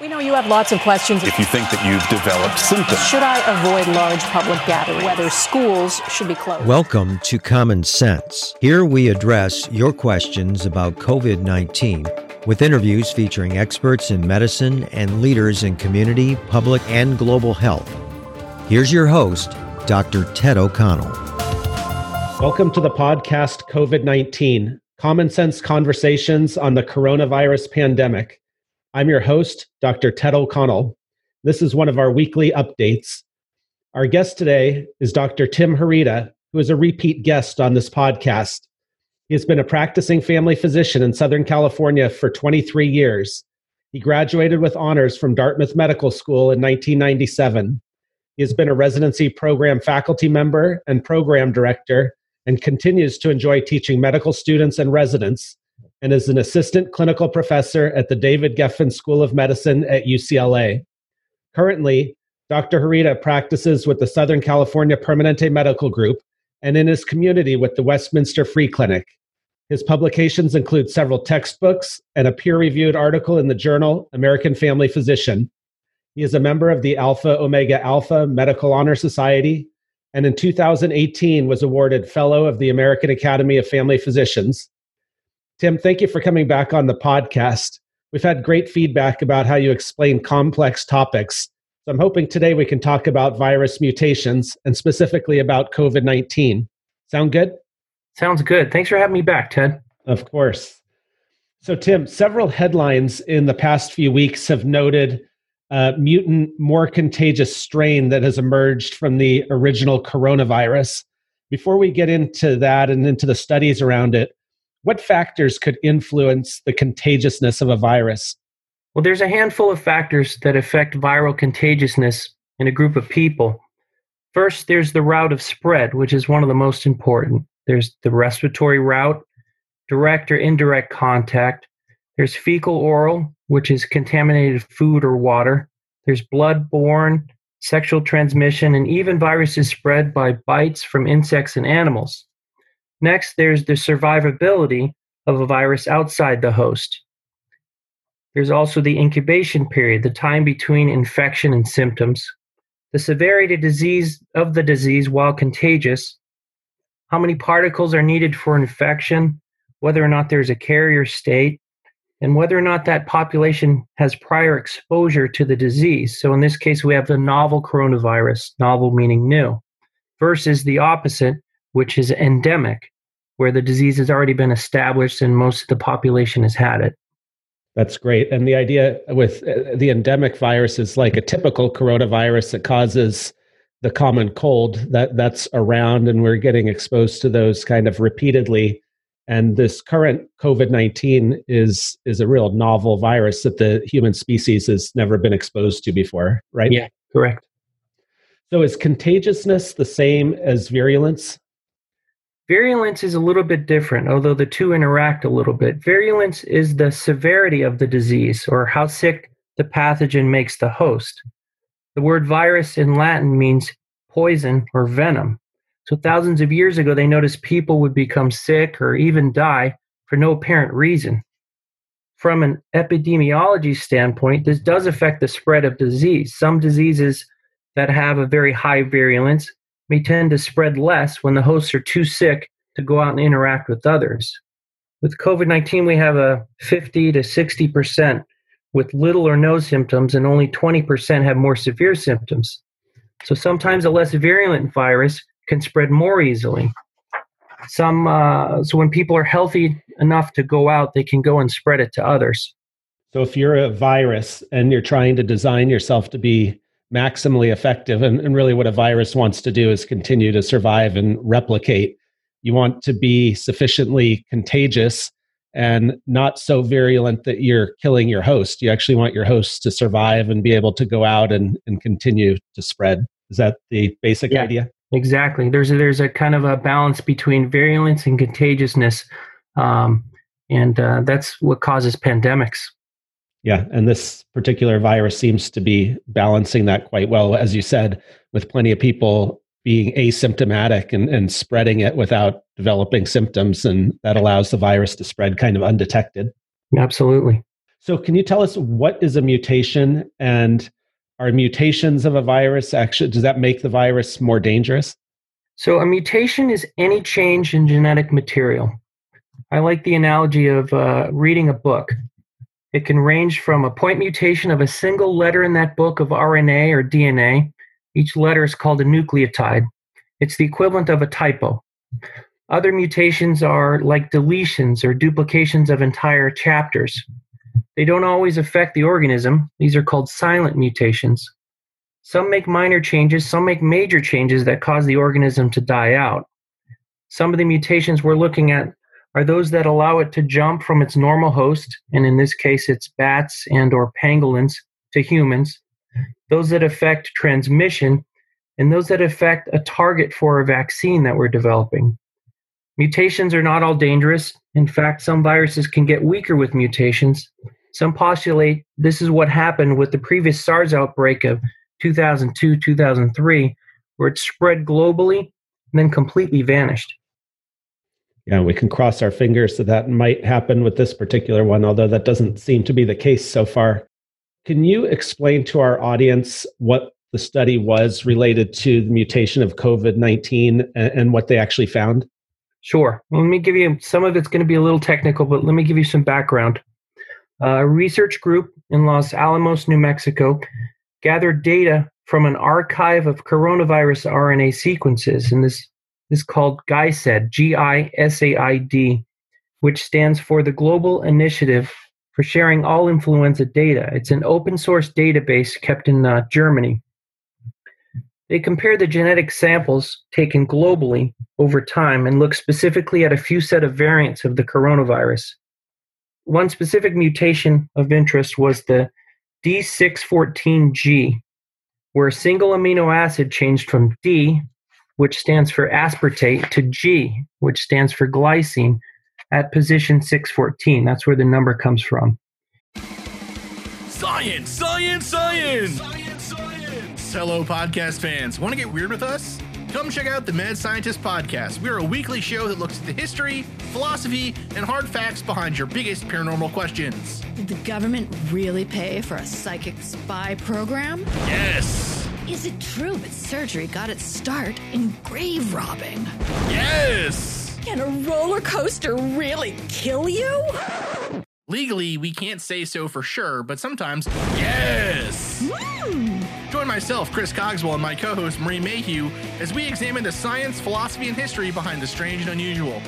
We know you have lots of questions. If you think that you've developed symptoms, should I avoid large public gatherings? Whether schools should be closed? Welcome to Common Sense. Here we address your questions about COVID 19 with interviews featuring experts in medicine and leaders in community, public, and global health. Here's your host, Dr. Ted O'Connell. Welcome to the podcast COVID 19 Common Sense Conversations on the Coronavirus Pandemic. I'm your host, Dr. Ted O'Connell. This is one of our weekly updates. Our guest today is Dr. Tim Horita, who is a repeat guest on this podcast. He has been a practicing family physician in Southern California for 23 years. He graduated with honors from Dartmouth Medical School in 1997. He has been a residency program faculty member and program director and continues to enjoy teaching medical students and residents and is an assistant clinical professor at the David Geffen School of Medicine at UCLA. Currently, Dr. Horita practices with the Southern California Permanente Medical Group and in his community with the Westminster Free Clinic. His publications include several textbooks and a peer reviewed article in the journal American Family Physician. He is a member of the Alpha Omega Alpha Medical Honor Society and in 2018 was awarded Fellow of the American Academy of Family Physicians. Tim, thank you for coming back on the podcast. We've had great feedback about how you explain complex topics. So I'm hoping today we can talk about virus mutations and specifically about COVID 19. Sound good? Sounds good. Thanks for having me back, Ted. Of course. So, Tim, several headlines in the past few weeks have noted a mutant, more contagious strain that has emerged from the original coronavirus. Before we get into that and into the studies around it, what factors could influence the contagiousness of a virus? Well, there's a handful of factors that affect viral contagiousness in a group of people. First, there's the route of spread, which is one of the most important. There's the respiratory route, direct or indirect contact. There's fecal oral, which is contaminated food or water. There's blood borne, sexual transmission, and even viruses spread by bites from insects and animals. Next, there's the survivability of a virus outside the host. There's also the incubation period, the time between infection and symptoms, the severity of disease of the disease while contagious, how many particles are needed for infection, whether or not there's a carrier state, and whether or not that population has prior exposure to the disease. So in this case, we have the novel coronavirus, novel meaning new, versus the opposite, which is endemic, where the disease has already been established and most of the population has had it. That's great. And the idea with uh, the endemic virus is like a typical coronavirus that causes the common cold that that's around and we're getting exposed to those kind of repeatedly and this current covid-19 is is a real novel virus that the human species has never been exposed to before right yeah correct so is contagiousness the same as virulence Virulence is a little bit different, although the two interact a little bit. Virulence is the severity of the disease or how sick the pathogen makes the host. The word virus in Latin means poison or venom. So, thousands of years ago, they noticed people would become sick or even die for no apparent reason. From an epidemiology standpoint, this does affect the spread of disease. Some diseases that have a very high virulence may tend to spread less when the hosts are too sick to go out and interact with others. With COVID 19, we have a 50 to 60% with little or no symptoms, and only 20% have more severe symptoms. So sometimes a less virulent virus can spread more easily. Some, uh, so when people are healthy enough to go out, they can go and spread it to others. So if you're a virus and you're trying to design yourself to be maximally effective. And, and really, what a virus wants to do is continue to survive and replicate. You want to be sufficiently contagious and not so virulent that you're killing your host. You actually want your host to survive and be able to go out and, and continue to spread. Is that the basic yeah, idea? Exactly. There's a, there's a kind of a balance between virulence and contagiousness, um, and uh, that's what causes pandemics. Yeah, and this particular virus seems to be balancing that quite well, as you said, with plenty of people being asymptomatic and, and spreading it without developing symptoms, and that allows the virus to spread kind of undetected. Absolutely. So, can you tell us what is a mutation and are mutations of a virus actually, does that make the virus more dangerous? So, a mutation is any change in genetic material. I like the analogy of uh, reading a book. It can range from a point mutation of a single letter in that book of RNA or DNA. Each letter is called a nucleotide. It's the equivalent of a typo. Other mutations are like deletions or duplications of entire chapters. They don't always affect the organism. These are called silent mutations. Some make minor changes, some make major changes that cause the organism to die out. Some of the mutations we're looking at are those that allow it to jump from its normal host, and in this case it's bats and or pangolins to humans. Those that affect transmission and those that affect a target for a vaccine that we're developing. Mutations are not all dangerous. In fact, some viruses can get weaker with mutations. Some postulate this is what happened with the previous SARS outbreak of 2002 2003, where it spread globally and then completely vanished. Yeah, we can cross our fingers that that might happen with this particular one, although that doesn't seem to be the case so far. Can you explain to our audience what the study was related to the mutation of COVID 19 and, and, what they actually found? Sure. Well, let me give you some of it's going to be a little technical, but let me give you some background. A research group in Los Alamos, New Mexico, gathered data from an archive of coronavirus RNA sequences, and this is called GISAID, G I S A I D, which stands for the Global Initiative for Sharing All Influenza Data. It's an open source database kept in uh, Germany. They compare the genetic samples taken globally over time and look specifically at a few set of variants of the coronavirus. One specific mutation of interest was the D614G, where a single amino acid changed from D, which stands for aspartate, to G, which stands for glycine, at position 614. That's where the number comes from. Science, science, science! Hello, podcast fans. Want to get weird with us? Come check out the Mad Scientist Podcast. We're a weekly show that looks at the history, philosophy, and hard facts behind your biggest paranormal questions. Did the government really pay for a psychic spy program? Yes! Is it true that surgery got its start in grave robbing? Yes! Can a roller coaster really kill you? Legally, we can't say so for sure, but sometimes, yes! Mm. Join myself, Chris Cogswell, and my co host, Marie Mayhew, as we examine the science, philosophy, and history behind the strange and unusual.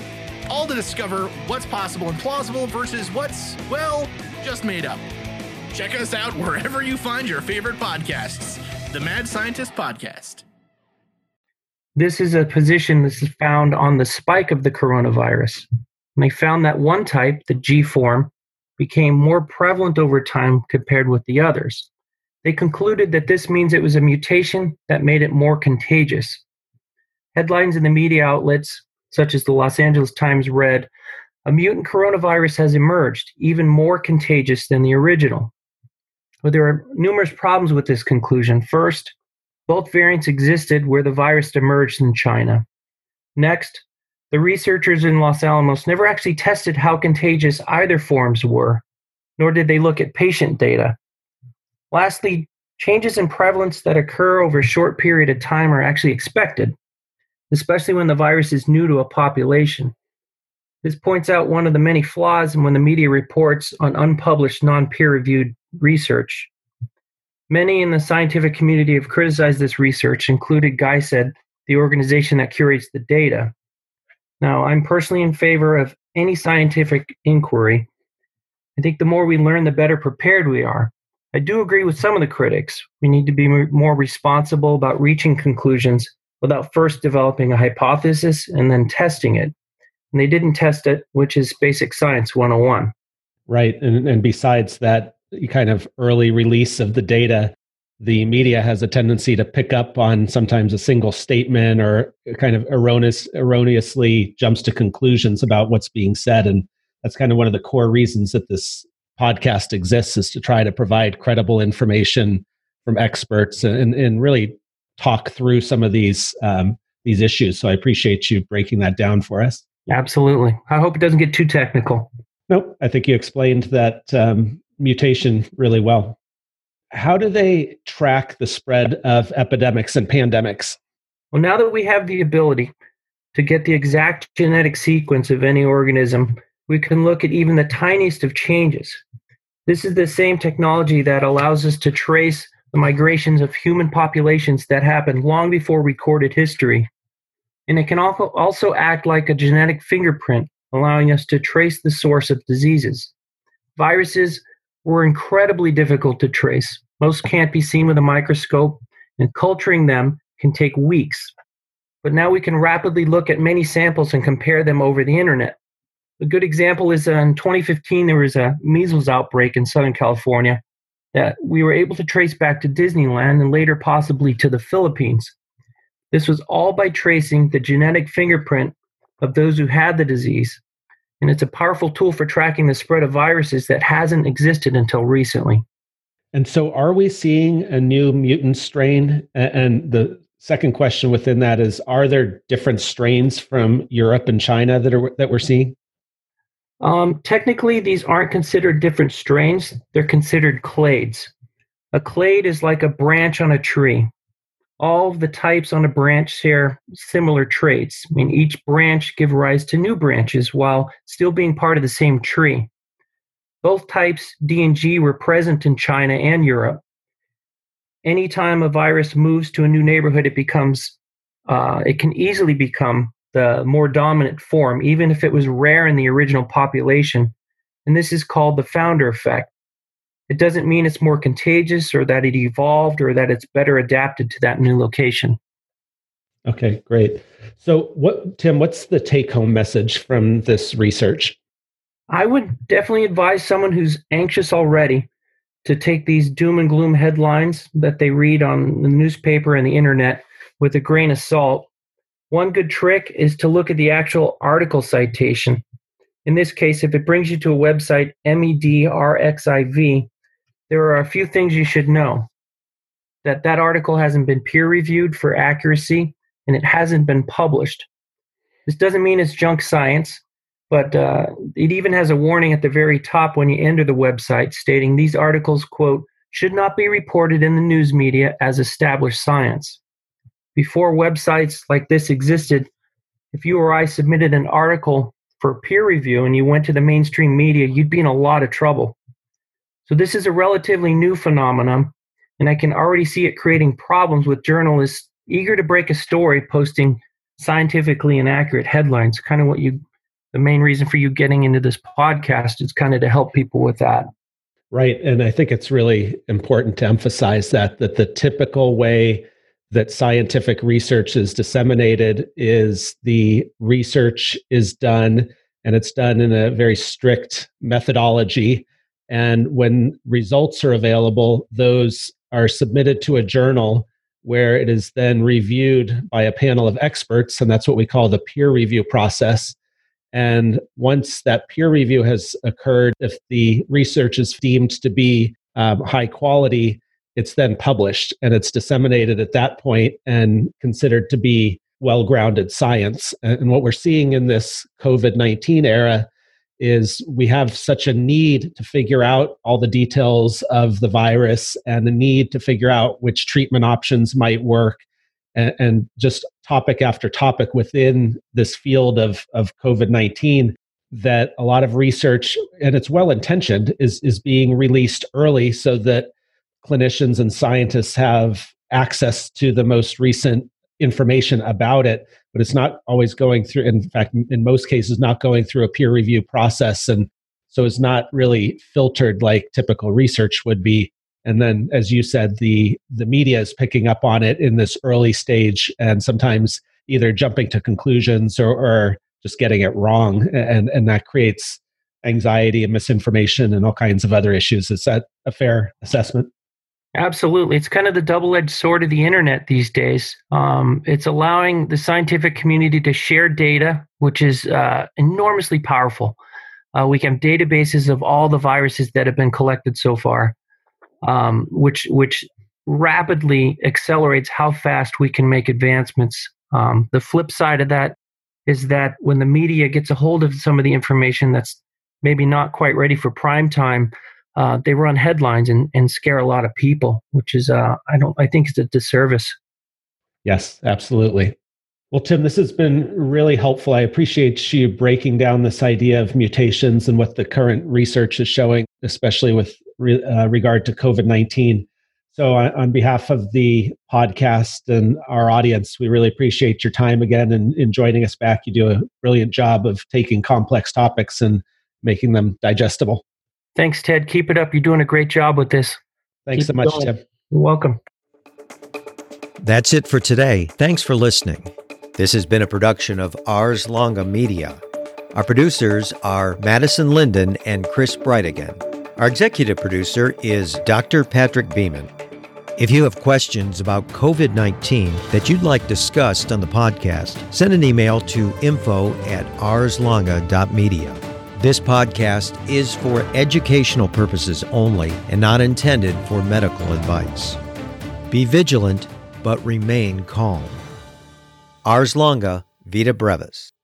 All to discover what's possible and plausible versus what's, well, just made up. Check us out wherever you find your favorite podcasts. The Mad Scientist Podcast. This is a position that is found on the spike of the coronavirus. And they found that one type, the G form, became more prevalent over time compared with the others. They concluded that this means it was a mutation that made it more contagious. Headlines in the media outlets, such as the Los Angeles Times, read A mutant coronavirus has emerged, even more contagious than the original. But there are numerous problems with this conclusion. First, both variants existed where the virus emerged in China. Next, the researchers in Los Alamos never actually tested how contagious either forms were, nor did they look at patient data. Lastly, changes in prevalence that occur over a short period of time are actually expected, especially when the virus is new to a population. This points out one of the many flaws in when the media reports on unpublished, non peer reviewed research. Many in the scientific community have criticized this research, included GISAID, the organization that curates the data. Now, I'm personally in favor of any scientific inquiry. I think the more we learn, the better prepared we are. I do agree with some of the critics. We need to be more responsible about reaching conclusions without first developing a hypothesis and then testing it. And they didn't test it, which is basic science 101. Right. And, and besides that kind of early release of the data, the media has a tendency to pick up on sometimes a single statement or kind of erroneous, erroneously jumps to conclusions about what's being said. And that's kind of one of the core reasons that this podcast exists is to try to provide credible information from experts and, and really talk through some of these um, these issues. So I appreciate you breaking that down for us. Absolutely. I hope it doesn't get too technical. Nope. I think you explained that um, mutation really well. How do they track the spread of epidemics and pandemics? Well, now that we have the ability to get the exact genetic sequence of any organism, we can look at even the tiniest of changes. This is the same technology that allows us to trace the migrations of human populations that happened long before recorded history. And it can also act like a genetic fingerprint, allowing us to trace the source of diseases. Viruses were incredibly difficult to trace. Most can't be seen with a microscope, and culturing them can take weeks. But now we can rapidly look at many samples and compare them over the internet. A good example is in 2015, there was a measles outbreak in Southern California that we were able to trace back to Disneyland and later possibly to the Philippines. This was all by tracing the genetic fingerprint of those who had the disease. And it's a powerful tool for tracking the spread of viruses that hasn't existed until recently. And so, are we seeing a new mutant strain? And the second question within that is: Are there different strains from Europe and China that are that we're seeing? Um, technically, these aren't considered different strains, they're considered clades. A clade is like a branch on a tree. All of the types on a branch share similar traits. I mean, each branch give rise to new branches while still being part of the same tree. Both types, D and G, were present in China and Europe. Anytime a virus moves to a new neighborhood, it becomes, uh, it can easily become the more dominant form, even if it was rare in the original population. And this is called the founder effect. It doesn't mean it's more contagious or that it evolved or that it's better adapted to that new location. Okay, great. So, what, Tim, what's the take home message from this research? I would definitely advise someone who's anxious already to take these doom and gloom headlines that they read on the newspaper and the internet with a grain of salt one good trick is to look at the actual article citation. In this case, if it brings you to a website, MEDRXIV, there are a few things you should know. That that article hasn't been peer reviewed for accuracy and it hasn't been published. This doesn't mean it's junk science, but uh, it even has a warning at the very top when you enter the website stating these articles, quote, should not be reported in the news media as established science before websites like this existed, if you or I submitted an article for peer review and you went to the mainstream media, you'd be in a lot of trouble. So this is a relatively new phenomenon, and I can already see it creating problems with journalists eager to break a story posting scientifically inaccurate headlines. Kind of what you the main reason for you getting into this podcast is kind of to help people with that. Right, and I think it's really important to emphasize that that the typical way that scientific research is disseminated is the research is done and it's done in a very strict methodology and when results are available those are submitted to a journal where it is then reviewed by a panel of experts and that's what we call the peer review process and once that peer review has occurred if the research is deemed to be um, high quality it's then published and it's disseminated at that point and considered to be well grounded science. And what we're seeing in this COVID 19 era is we have such a need to figure out all the details of the virus and the need to figure out which treatment options might work and, and just topic after topic within this field of, of COVID 19 that a lot of research and it's well intentioned is is being released early so that clinicians and scientists have access to the most recent information about it but it's not always going through in fact in most cases not going through a peer review process. And so it's not really filtered like typical research would be. And then as you said the the media is picking up on it in this early stage and sometimes either jumping to conclusions or, or just getting it wrong. And and that creates anxiety and misinformation and all kinds of other issues. Is that a fair assessment Absolutely. It's kind of the double edged sword of the internet these days. Um, it's allowing the scientific community to share data, which is uh, enormously powerful. Uh, we have databases of all the viruses that have been collected so far, um, which, which rapidly accelerates how fast we can make advancements. Um, the flip side of that is that when the media gets a hold of some of the information that's maybe not quite ready for prime time, uh, they run headlines and, and scare a lot of people, which is uh, I don't I think it's a disservice. Yes, absolutely. Well, Tim, this has been really helpful. I appreciate you breaking down this idea of mutations and what the current research is showing, especially with re, uh, regard to COVID 19. So, on, on, behalf of the podcast and our audience, we really appreciate your time again and in joining us back. You do a brilliant job of taking complex topics and making them digestible. Thanks, Ted. Keep it up. You're doing a great job with this. Thanks Keep so much, going. Tim. You're welcome. That's it for today. Thanks for listening. This has been a production of Ars Longa Media. Our producers are Madison Linden and Chris Brightigan. Our executive producer is Dr. Patrick Beeman. If you have questions about COVID 19 that you'd like discussed on the podcast, send an email to info at arslonga.media. This podcast is for educational purposes only and not intended for medical advice. Be vigilant, but remain calm. Ars longa, vita brevis.